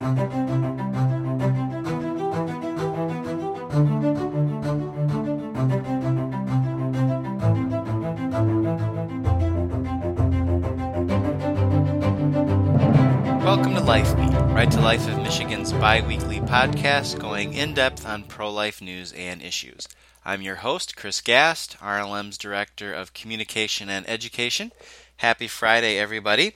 Welcome to Life Beat, Right to Life of Michigan's bi weekly podcast going in depth on pro life news and issues. I'm your host, Chris Gast, RLM's Director of Communication and Education. Happy Friday, everybody.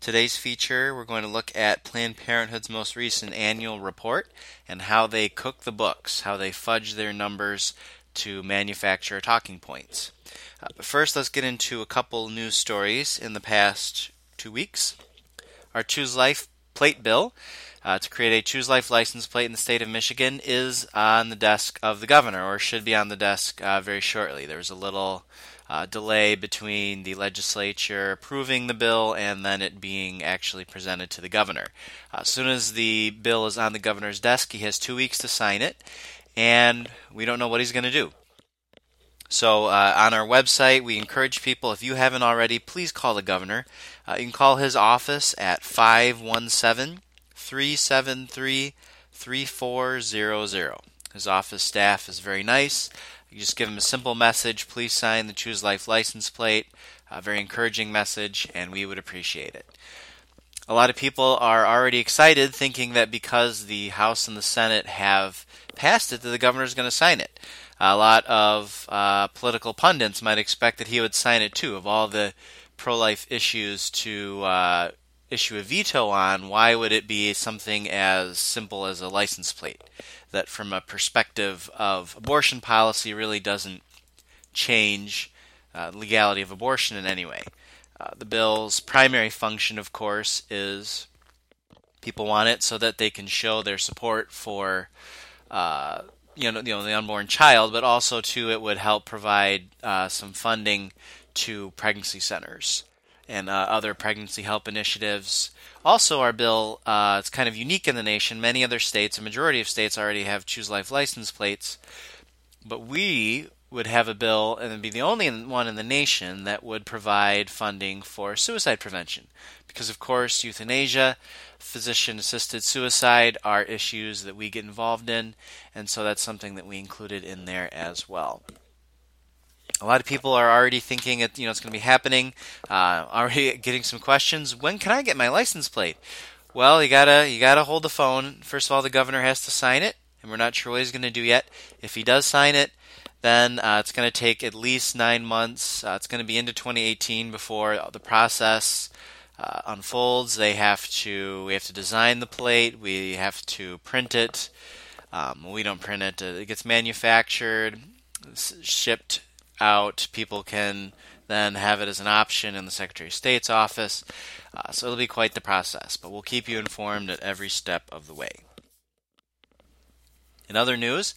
Today's feature, we're going to look at Planned Parenthood's most recent annual report and how they cook the books, how they fudge their numbers to manufacture talking points. Uh, first, let's get into a couple news stories in the past two weeks. Our Choose Life plate bill uh, to create a Choose Life license plate in the state of Michigan is on the desk of the governor, or should be on the desk uh, very shortly. There was a little uh, delay between the legislature approving the bill and then it being actually presented to the governor. Uh, as soon as the bill is on the governor's desk, he has two weeks to sign it, and we don't know what he's going to do. So, uh, on our website, we encourage people, if you haven't already, please call the governor. Uh, you can call his office at 517 373 3400. His office staff is very nice. You just give him a simple message please sign the Choose Life license plate. A very encouraging message, and we would appreciate it. A lot of people are already excited, thinking that because the House and the Senate have passed it, that the governor is going to sign it a lot of uh, political pundits might expect that he would sign it too. Of all the pro life issues to uh, issue a veto on, why would it be something as simple as a license plate? That, from a perspective of abortion policy, really doesn't change uh, legality of abortion in any way. Uh, the bill's primary function, of course, is people want it so that they can show their support for uh, you know, you know the unborn child, but also too it would help provide uh, some funding to pregnancy centers and uh, other pregnancy help initiatives. Also, our bill uh, it's kind of unique in the nation. Many other states, a majority of states, already have Choose Life license plates, but we would have a bill and be the only one in the nation that would provide funding for suicide prevention. Because, of course, euthanasia, physician assisted suicide are issues that we get involved in, and so that's something that we included in there as well. A lot of people are already thinking it, you know, it's going to be happening. Uh, already getting some questions. When can I get my license plate? Well, you gotta you gotta hold the phone. First of all, the governor has to sign it, and we're not sure what he's going to do yet. If he does sign it, then uh, it's going to take at least nine months. Uh, it's going to be into 2018 before the process uh, unfolds. They have to we have to design the plate. We have to print it. Um, we don't print it. It gets manufactured, shipped out. People can then have it as an option in the Secretary of State's office. Uh, so it'll be quite the process, but we'll keep you informed at every step of the way. In other news,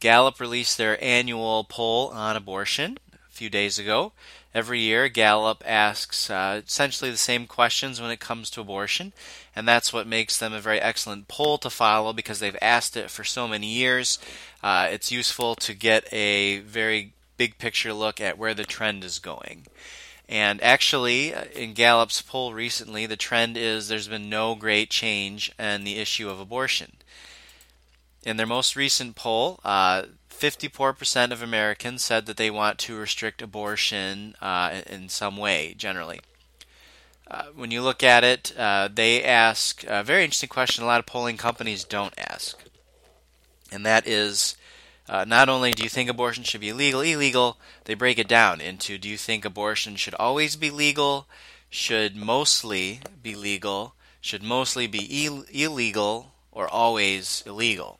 Gallup released their annual poll on abortion a few days ago. Every year, Gallup asks uh, essentially the same questions when it comes to abortion, and that's what makes them a very excellent poll to follow because they've asked it for so many years. Uh, it's useful to get a very big picture look at where the trend is going. And actually, uh, in Gallup's poll recently, the trend is there's been no great change in the issue of abortion. In their most recent poll, uh, 54% of Americans said that they want to restrict abortion uh, in some way, generally. Uh, when you look at it, uh, they ask a very interesting question a lot of polling companies don't ask. And that is uh, not only do you think abortion should be illegal, illegal, they break it down into do you think abortion should always be legal, should mostly be legal, should mostly be Ill- illegal, or always illegal.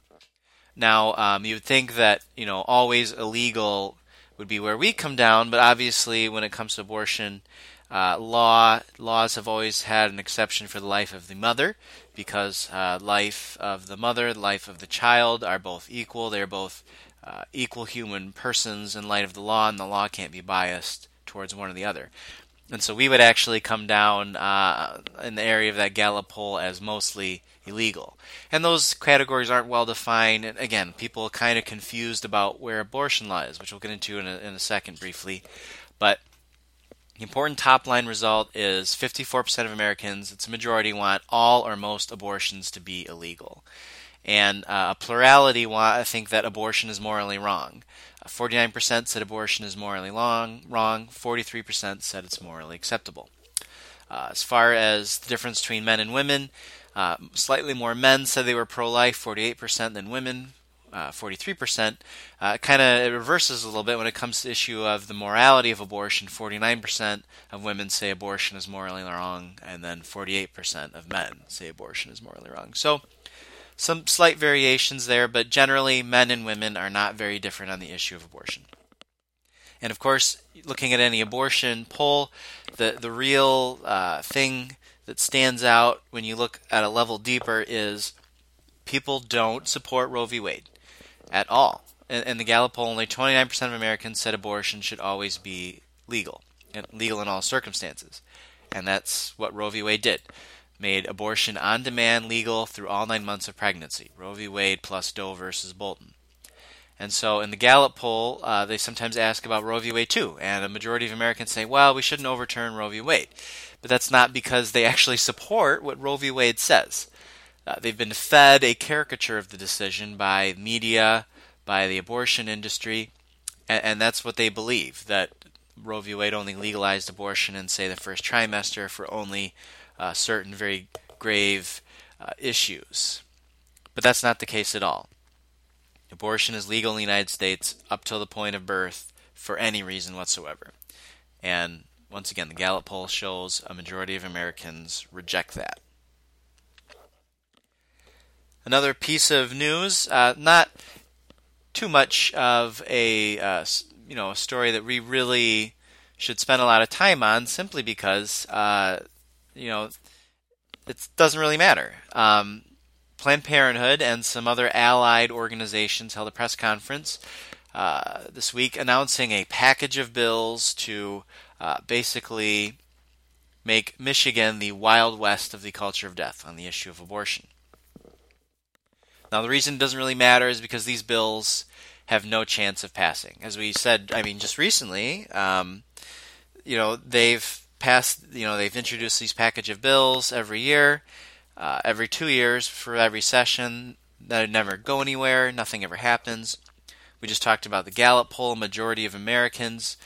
Now, um, you would think that you know always illegal would be where we come down, but obviously, when it comes to abortion, uh, law laws have always had an exception for the life of the mother because uh, life of the mother, life of the child are both equal. They're both uh, equal human persons in light of the law, and the law can't be biased towards one or the other. And so we would actually come down uh, in the area of that Gallup poll as mostly illegal. And those categories aren't well defined. And again, people are kind of confused about where abortion lies, which we'll get into in a, in a second briefly. But The important top line result is 54% of Americans, it's a majority, want all or most abortions to be illegal. And uh, a plurality want, I think that abortion is morally wrong. 49% said abortion is morally long, wrong. 43% said it's morally acceptable. Uh, as far as the difference between men and women, uh, slightly more men said they were pro life, 48% than women, uh, 43%. Uh, kind of reverses a little bit when it comes to the issue of the morality of abortion. 49% of women say abortion is morally wrong, and then 48% of men say abortion is morally wrong. So, some slight variations there, but generally, men and women are not very different on the issue of abortion. And of course, looking at any abortion poll, the the real uh, thing that stands out when you look at a level deeper is people don't support Roe v. Wade at all. In, in the Gallup poll, only 29% of Americans said abortion should always be legal, legal in all circumstances. And that's what Roe v. Wade did. Made abortion on demand legal through all nine months of pregnancy. Roe v. Wade plus Doe versus Bolton. And so in the Gallup poll, uh, they sometimes ask about Roe v. Wade too, and a majority of Americans say, well, we shouldn't overturn Roe v. Wade. But that's not because they actually support what Roe v. Wade says. Uh, they've been fed a caricature of the decision by media, by the abortion industry, and, and that's what they believe that Roe v. Wade only legalized abortion in, say, the first trimester for only uh, certain very grave uh, issues. But that's not the case at all. Abortion is legal in the United States up till the point of birth for any reason whatsoever. And once again, the Gallup poll shows a majority of Americans reject that. Another piece of news, uh, not too much of a uh, you know a story that we really should spend a lot of time on, simply because uh, you know it doesn't really matter. Um, Planned Parenthood and some other allied organizations held a press conference uh, this week announcing a package of bills to uh, basically make Michigan the wild west of the culture of death on the issue of abortion. Now, the reason it doesn't really matter is because these bills have no chance of passing. As we said, I mean, just recently, um, you know, they've passed, you know, they've introduced these package of bills every year, uh, every two years for every session. That never go anywhere. Nothing ever happens. We just talked about the Gallup poll. A majority of Americans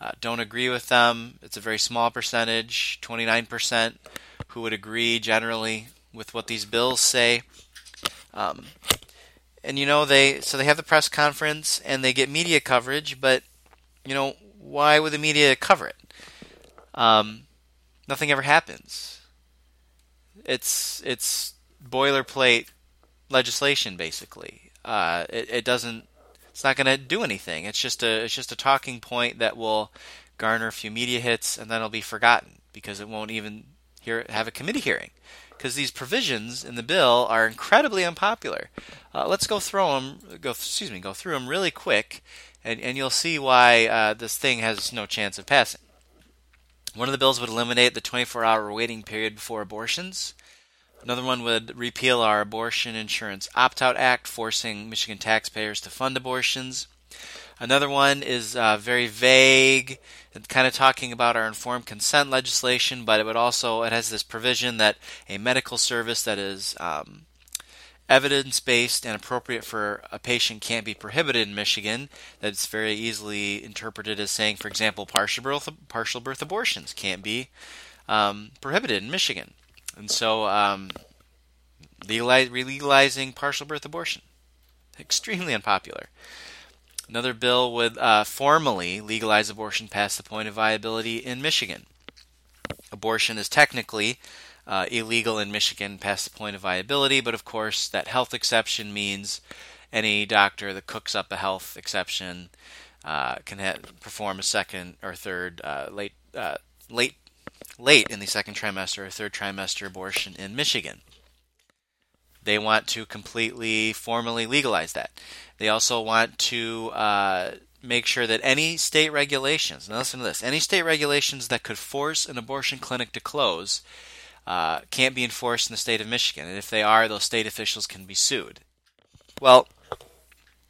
uh, don't agree with them. It's a very small percentage, 29%, who would agree generally with what these bills say. Um, and you know they so they have the press conference and they get media coverage, but you know why would the media cover it? Um, nothing ever happens. It's it's boilerplate legislation basically. Uh, it, it doesn't. It's not going to do anything. It's just a it's just a talking point that will garner a few media hits and then it'll be forgotten because it won't even hear have a committee hearing because these provisions in the bill are incredibly unpopular. Uh, let's go through them. Go excuse me. Go through them really quick, and and you'll see why uh, this thing has no chance of passing. One of the bills would eliminate the 24-hour waiting period before abortions. Another one would repeal our Abortion Insurance Opt Out Act, forcing Michigan taxpayers to fund abortions. Another one is uh, very vague and kind of talking about our informed consent legislation, but it would also it has this provision that a medical service that is um, evidence based and appropriate for a patient can't be prohibited in Michigan. That's very easily interpreted as saying, for example, partial birth partial birth abortions can't be um, prohibited in Michigan, and so um, legalizing partial birth abortion extremely unpopular. Another bill would uh, formally legalize abortion past the point of viability in Michigan. Abortion is technically uh, illegal in Michigan past the point of viability, but of course, that health exception means any doctor that cooks up a health exception uh, can ha- perform a second or third uh, late uh, late late in the second trimester or third trimester abortion in Michigan. They want to completely formally legalize that. They also want to uh, make sure that any state regulations, now listen to this, any state regulations that could force an abortion clinic to close uh, can't be enforced in the state of Michigan. And if they are, those state officials can be sued. Well,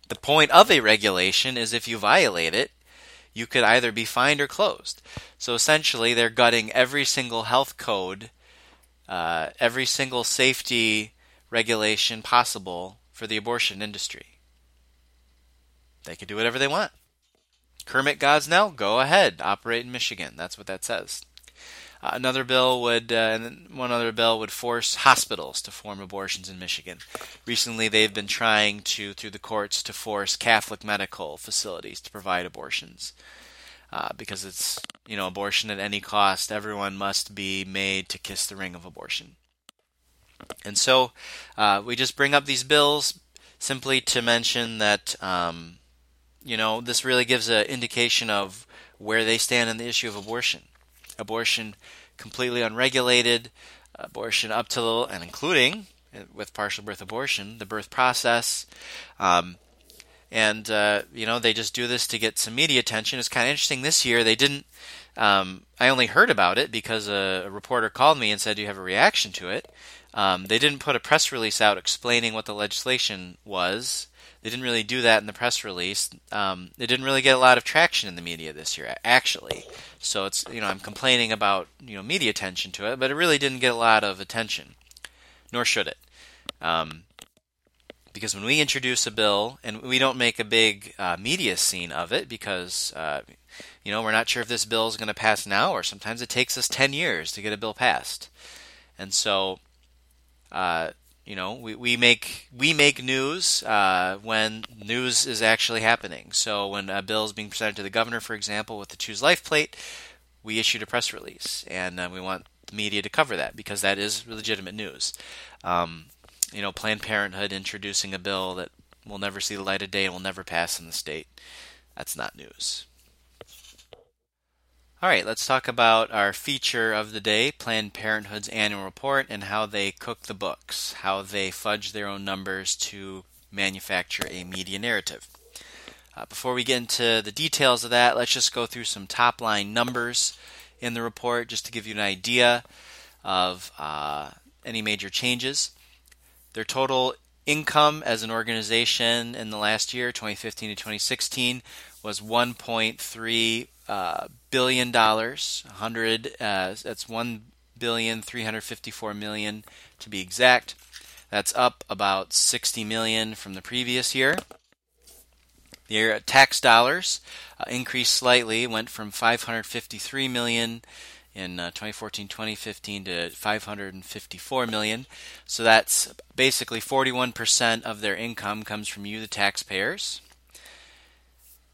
the point of a regulation is if you violate it, you could either be fined or closed. So essentially, they're gutting every single health code, uh, every single safety regulation possible for the abortion industry. They can do whatever they want. Kermit Gosnell, go ahead, operate in Michigan. That's what that says. Uh, another bill would, uh, and one other bill would force hospitals to form abortions in Michigan. Recently, they've been trying to, through the courts, to force Catholic medical facilities to provide abortions. Uh, because it's, you know, abortion at any cost. Everyone must be made to kiss the ring of abortion. And so uh, we just bring up these bills simply to mention that, um, you know, this really gives an indication of where they stand on the issue of abortion abortion completely unregulated, abortion up to the, and including with partial birth abortion, the birth process. Um, and uh, you know they just do this to get some media attention. It's kind of interesting this year. They didn't. Um, I only heard about it because a, a, reporter called me and said, "Do you have a reaction to it?" Um, they didn't put a press release out explaining what the legislation was. They didn't really do that in the press release. Um, it didn't really get a lot of traction in the media this year, actually. So it's you know I'm complaining about you know media attention to it, but it really didn't get a lot of attention, nor should it. Um, because when we introduce a bill and we don't make a big uh, media scene of it because uh, you know we're not sure if this bill is going to pass now or sometimes it takes us 10 years to get a bill passed and so uh, you know, we, we make we make news uh, when news is actually happening. So when a bill is being presented to the governor, for example, with the Choose Life plate, we issued a press release, and uh, we want the media to cover that because that is legitimate news. Um, you know, Planned Parenthood introducing a bill that will never see the light of day and will never pass in the state. That's not news. All right, let's talk about our feature of the day Planned Parenthood's annual report and how they cook the books, how they fudge their own numbers to manufacture a media narrative. Uh, before we get into the details of that, let's just go through some top line numbers in the report just to give you an idea of uh, any major changes. Their total income as an organization in the last year, 2015 to 2016, was 1.3 uh, billion dollars. 100. Uh, that's one billion three hundred fifty-four million to be exact. That's up about 60 million from the previous year. The tax dollars uh, increased slightly, went from 553 million in 2014-2015 uh, to 554 million. So that's basically 41% of their income comes from you, the taxpayers.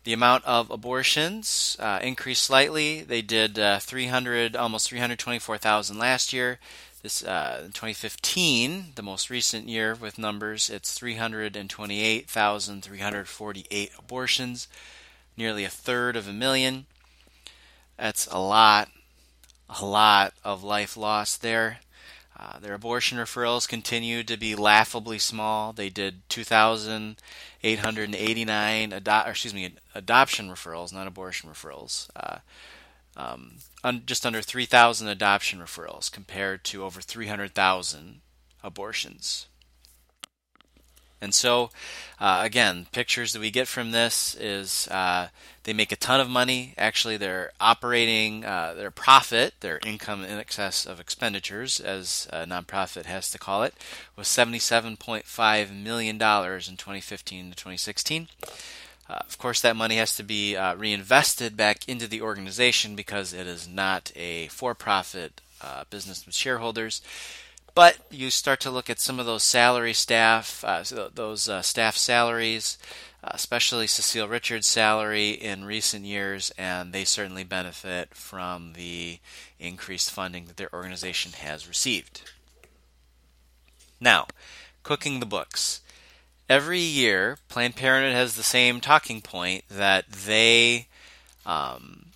The amount of abortions uh, increased slightly. They did uh, 300, almost 324,000 last year. This uh, 2015, the most recent year with numbers, it's 328,348 abortions, nearly a third of a million. That's a lot, a lot of life lost there. Uh, their abortion referrals continue to be laughably small. They did 2,889 ado- excuse me adoption referrals, not abortion referrals. Uh, um, un- just under 3,000 adoption referrals compared to over 300,000 abortions. And so, uh, again, pictures that we get from this is uh, they make a ton of money. Actually, their operating, uh, their profit, their income in excess of expenditures, as a nonprofit has to call it, was $77.5 million in 2015 to 2016. Uh, of course, that money has to be uh, reinvested back into the organization because it is not a for profit uh, business with shareholders. But you start to look at some of those salary staff, uh, those uh, staff salaries, uh, especially Cecile Richards' salary in recent years, and they certainly benefit from the increased funding that their organization has received. Now, cooking the books. Every year, Planned Parenthood has the same talking point that they um,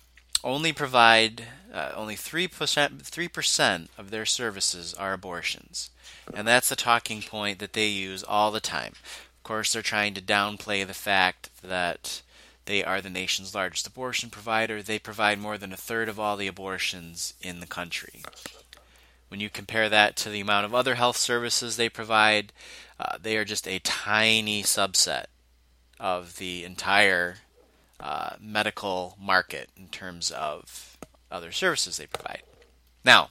only provide uh, only 3%, 3% of their services are abortions. And that's the talking point that they use all the time. Of course, they're trying to downplay the fact that they are the nation's largest abortion provider. They provide more than a third of all the abortions in the country. When you compare that to the amount of other health services they provide, uh, they are just a tiny subset of the entire uh, medical market in terms of other services they provide. Now,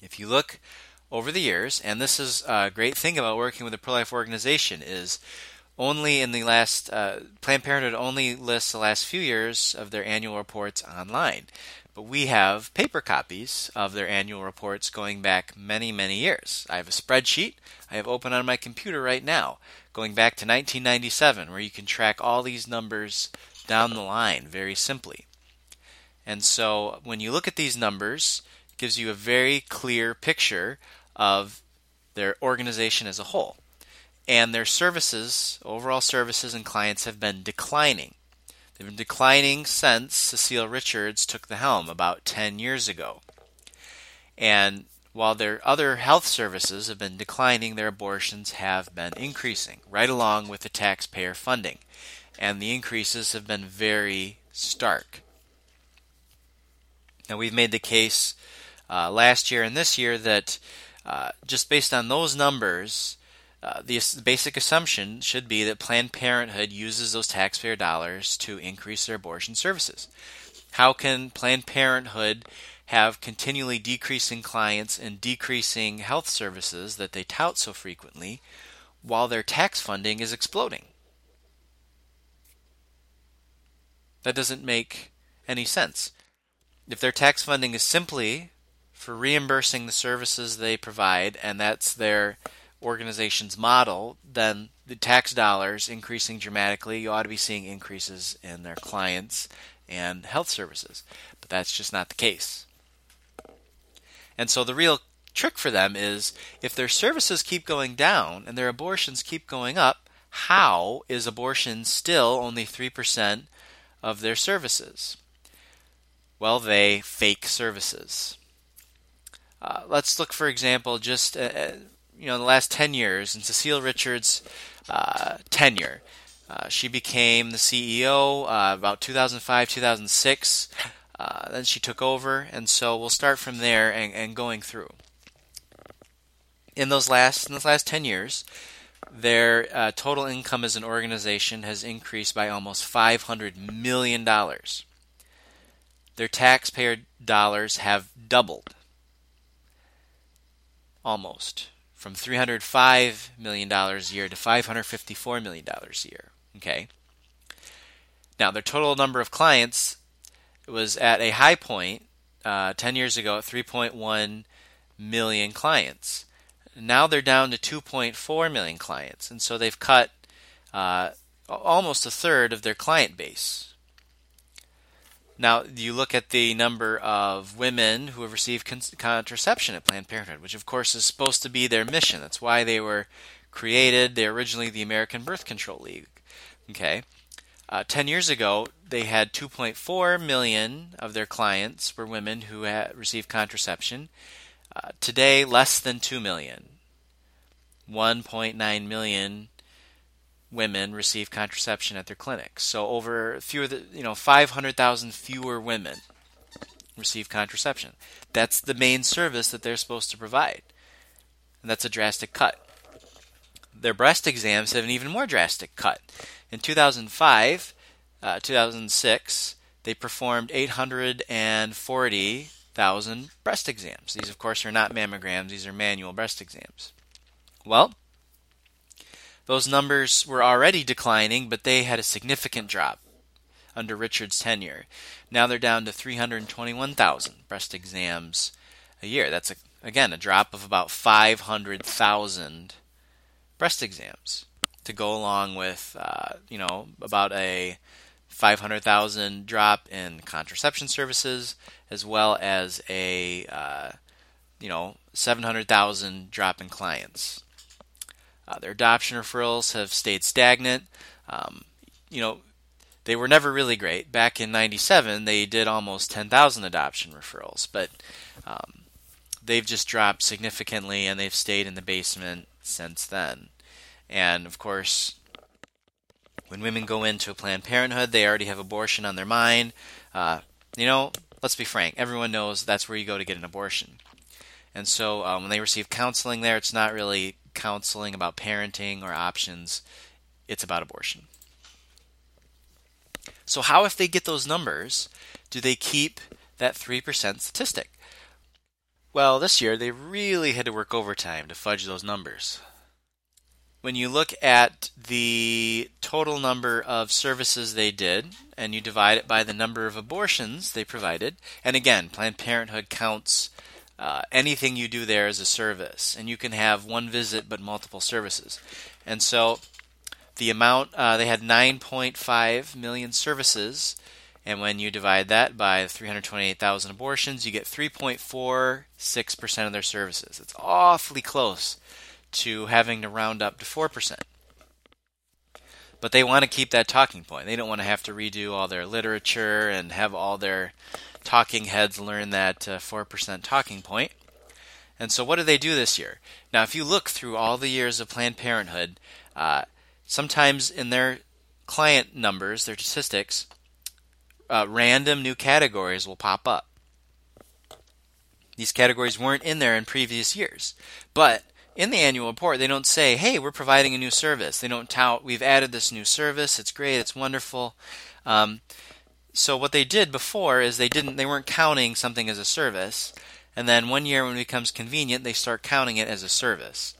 if you look over the years, and this is a great thing about working with a pro-life organization is only in the last uh, Planned Parenthood only lists the last few years of their annual reports online, but we have paper copies of their annual reports going back many many years. I have a spreadsheet I have open on my computer right now, going back to 1997, where you can track all these numbers down the line very simply. And so when you look at these numbers, it gives you a very clear picture of their organization as a whole. And their services, overall services and clients, have been declining. They've been declining since Cecile Richards took the helm about 10 years ago. And while their other health services have been declining, their abortions have been increasing, right along with the taxpayer funding. And the increases have been very stark. Now, we've made the case uh, last year and this year that uh, just based on those numbers, uh, the basic assumption should be that Planned Parenthood uses those taxpayer dollars to increase their abortion services. How can Planned Parenthood have continually decreasing clients and decreasing health services that they tout so frequently while their tax funding is exploding? That doesn't make any sense. If their tax funding is simply for reimbursing the services they provide, and that's their organization's model, then the tax dollars increasing dramatically, you ought to be seeing increases in their clients and health services. But that's just not the case. And so the real trick for them is if their services keep going down and their abortions keep going up, how is abortion still only 3% of their services? Well, they fake services. Uh, let's look, for example, just uh, uh, you know, the last 10 years, in Cecile Richards' uh, tenure. Uh, she became the CEO uh, about 2005, 2006. then she took over, and so we'll start from there and, and going through. In those last in those last 10 years, their total income as an organization has increased by almost 500 million dollars. Their taxpayer dollars have doubled almost from $305 million a year to $554 million a year. Okay. Now, their total number of clients was at a high point uh, 10 years ago at 3.1 million clients. Now they're down to 2.4 million clients, and so they've cut uh, almost a third of their client base. Now, you look at the number of women who have received con- contraception at Planned Parenthood, which of course is supposed to be their mission. That's why they were created. They're originally the American Birth Control League. Okay. Uh, 10 years ago, they had 2.4 million of their clients were women who had received contraception. Uh, today, less than 2 million. 1.9 million women receive contraception at their clinics. So over fewer, you know, 500,000 fewer women receive contraception. That's the main service that they're supposed to provide. And that's a drastic cut. Their breast exams have an even more drastic cut. In 2005, uh, 2006, they performed 840,000 breast exams. These, of course, are not mammograms, these are manual breast exams. Well, those numbers were already declining, but they had a significant drop under Richards' tenure. Now they're down to 321,000 breast exams a year. That's a, again a drop of about 500,000 breast exams to go along with uh, you know about a 500,000 drop in contraception services as well as a uh, you know 700,000 drop in clients. Uh, their adoption referrals have stayed stagnant. Um, you know, they were never really great. Back in '97, they did almost 10,000 adoption referrals, but um, they've just dropped significantly, and they've stayed in the basement since then. And of course, when women go into Planned Parenthood, they already have abortion on their mind. Uh, you know, let's be frank. Everyone knows that's where you go to get an abortion. And so um, when they receive counseling there, it's not really counseling about parenting or options, it's about abortion. So, how, if they get those numbers, do they keep that 3% statistic? Well, this year they really had to work overtime to fudge those numbers. When you look at the total number of services they did, and you divide it by the number of abortions they provided, and again, Planned Parenthood counts uh, anything you do there as a service, and you can have one visit but multiple services. And so the amount, uh, they had 9.5 million services, and when you divide that by 328,000 abortions, you get 3.46% of their services. It's awfully close to having to round up to 4%. But they want to keep that talking point. They don't want to have to redo all their literature and have all their talking heads learn that uh, 4% talking point. And so, what do they do this year? Now, if you look through all the years of Planned Parenthood, uh, sometimes in their client numbers, their statistics, uh, random new categories will pop up. These categories weren't in there in previous years. But in the annual report, they don't say, hey, we're providing a new service. They don't tout, we've added this new service, it's great, it's wonderful. Um, so what they did before is they didn't they weren't counting something as a service, and then one year when it becomes convenient, they start counting it as a service.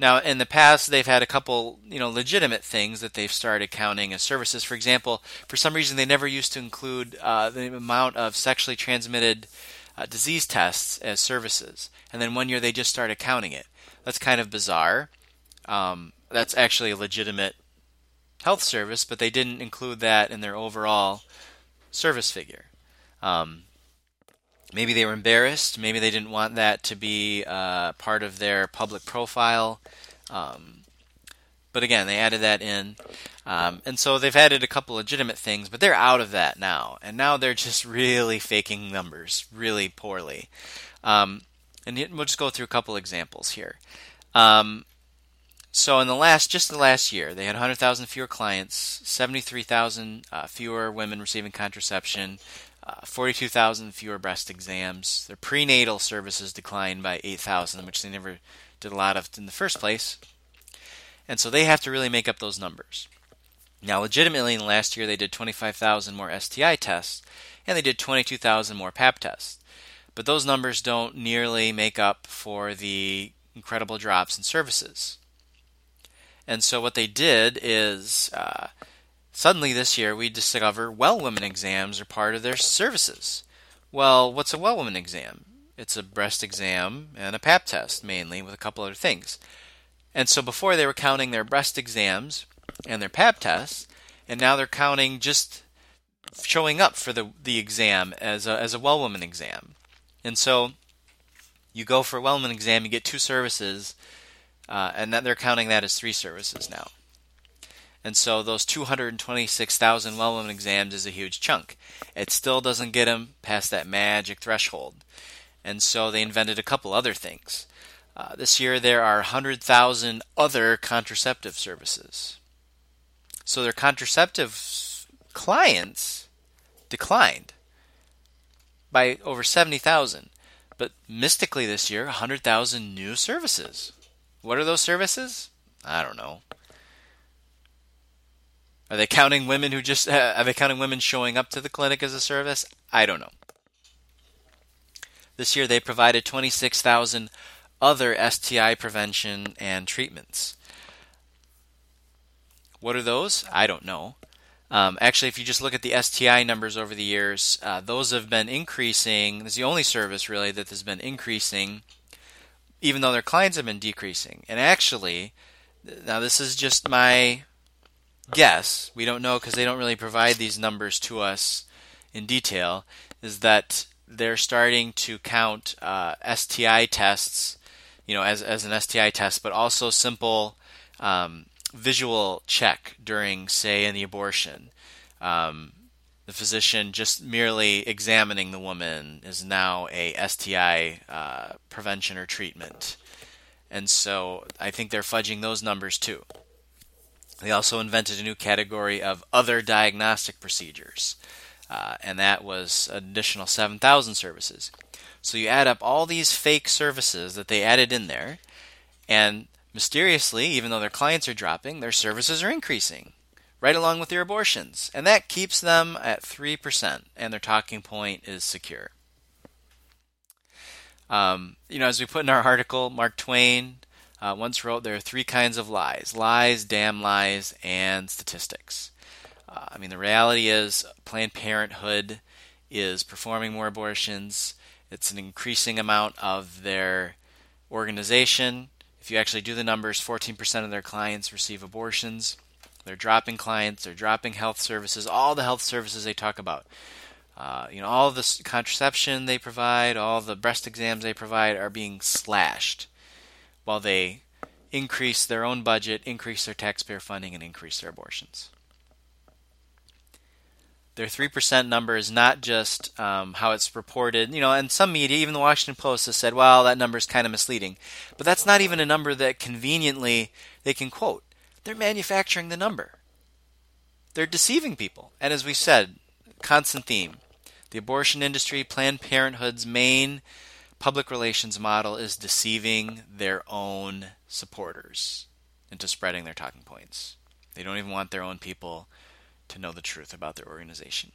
Now, in the past, they've had a couple, you know, legitimate things that they've started counting as services. For example, for some reason, they never used to include uh, the amount of sexually transmitted uh, disease tests as services, and then one year they just started counting it. That's kind of bizarre. Um, that's actually a legitimate health service, but they didn't include that in their overall service figure. Um, maybe they were embarrassed. Maybe they didn't want that to be uh, part of their public profile. Um, but again, they added that in. Um, and so they've added a couple legitimate things, but they're out of that now. And now they're just really faking numbers really poorly. Um, and we'll just go through a couple examples here. Um, so in the last, just the last year, they had 100,000 fewer clients, 73,000 uh, fewer women receiving contraception, uh, 42,000 fewer breast exams. Their prenatal services declined by 8,000, which they never did a lot of in the first place. And so they have to really make up those numbers. Now, legitimately, in the last year, they did 25,000 more STI tests, and they did 22,000 more Pap tests. But those numbers don't nearly make up for the incredible drops in services. And so what they did is uh, suddenly this year we discover well woman exams are part of their services. Well, what's a well woman exam? It's a breast exam and a pap test mainly with a couple other things. And so before they were counting their breast exams and their pap tests, and now they're counting just showing up for the the exam as a as a well woman exam. And so you go for a well woman exam, you get two services uh, and that they're counting that as three services now. And so those 226,000 well woman exams is a huge chunk. It still doesn't get them past that magic threshold. And so they invented a couple other things. Uh, this year there are 100,000 other contraceptive services. So their contraceptive clients declined by over 70,000. But mystically this year, 100,000 new services. What are those services? I don't know. Are they counting women who just uh, are they counting women showing up to the clinic as a service? I don't know. This year they provided 26,000 other STI prevention and treatments. What are those? I don't know. Um, actually, if you just look at the STI numbers over the years, uh, those have been increasing. This is the only service really that has been increasing even though their clients have been decreasing. And actually, now this is just my guess, we don't know because they don't really provide these numbers to us in detail, is that they're starting to count uh, STI tests, you know, as, as an STI test, but also simple um, visual check during, say, in the abortion. Um, the physician just merely examining the woman is now a STI uh, prevention or treatment. And so I think they're fudging those numbers too. They also invented a new category of other diagnostic procedures, uh, and that was an additional 7,000 services. So you add up all these fake services that they added in there, and mysteriously, even though their clients are dropping, their services are increasing right along with their abortions. And that keeps them at 3%, and their talking point is secure. Um, you know, as we put in our article, Mark Twain uh, once wrote there are three kinds of lies lies, damn lies, and statistics. Uh, I mean, the reality is Planned Parenthood is performing more abortions, it's an increasing amount of their organization. If you actually do the numbers, 14% of their clients receive abortions. They're dropping clients, they're dropping health services, all the health services they talk about. Uh, you know, all the contraception they provide, all the breast exams they provide are being slashed while they increase their own budget, increase their taxpayer funding, and increase their abortions. Their 3% number is not just um, how it's reported. You know, and some media, even the Washington Post, has said, well, that number is kind of misleading. But that's not even a number that conveniently they can quote. They're manufacturing the number. They're deceiving people. And as we said, constant theme the abortion industry, Planned Parenthood's main public relations model is deceiving their own supporters into spreading their talking points. They don't even want their own people to know the truth about their organization.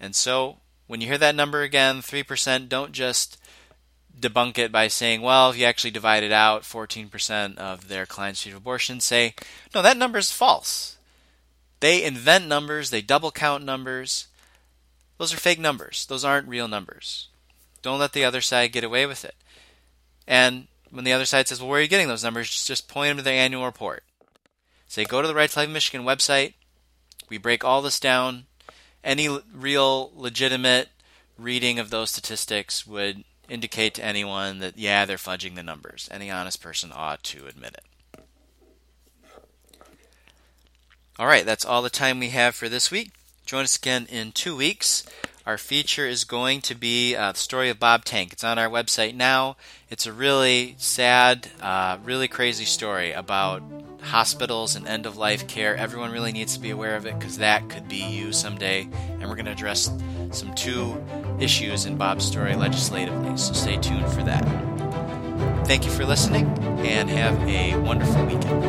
And so, when you hear that number again, 3%, don't just debunk it by saying, well, if you actually divide it out, 14% of their clients receive abortion. Say, no, that number is false. They invent numbers, they double count numbers, those are fake numbers. Those aren't real numbers. Don't let the other side get away with it. And when the other side says, well, where are you getting those numbers? Just point them to their annual report. Say, go to the Right to Life Michigan website. We break all this down. Any real, legitimate reading of those statistics would indicate to anyone that, yeah, they're fudging the numbers. Any honest person ought to admit it. All right, that's all the time we have for this week. Join us again in two weeks. Our feature is going to be uh, the story of Bob Tank. It's on our website now. It's a really sad, uh, really crazy story about hospitals and end of life care. Everyone really needs to be aware of it because that could be you someday. And we're going to address some two issues in Bob's story legislatively, so stay tuned for that. Thank you for listening and have a wonderful weekend.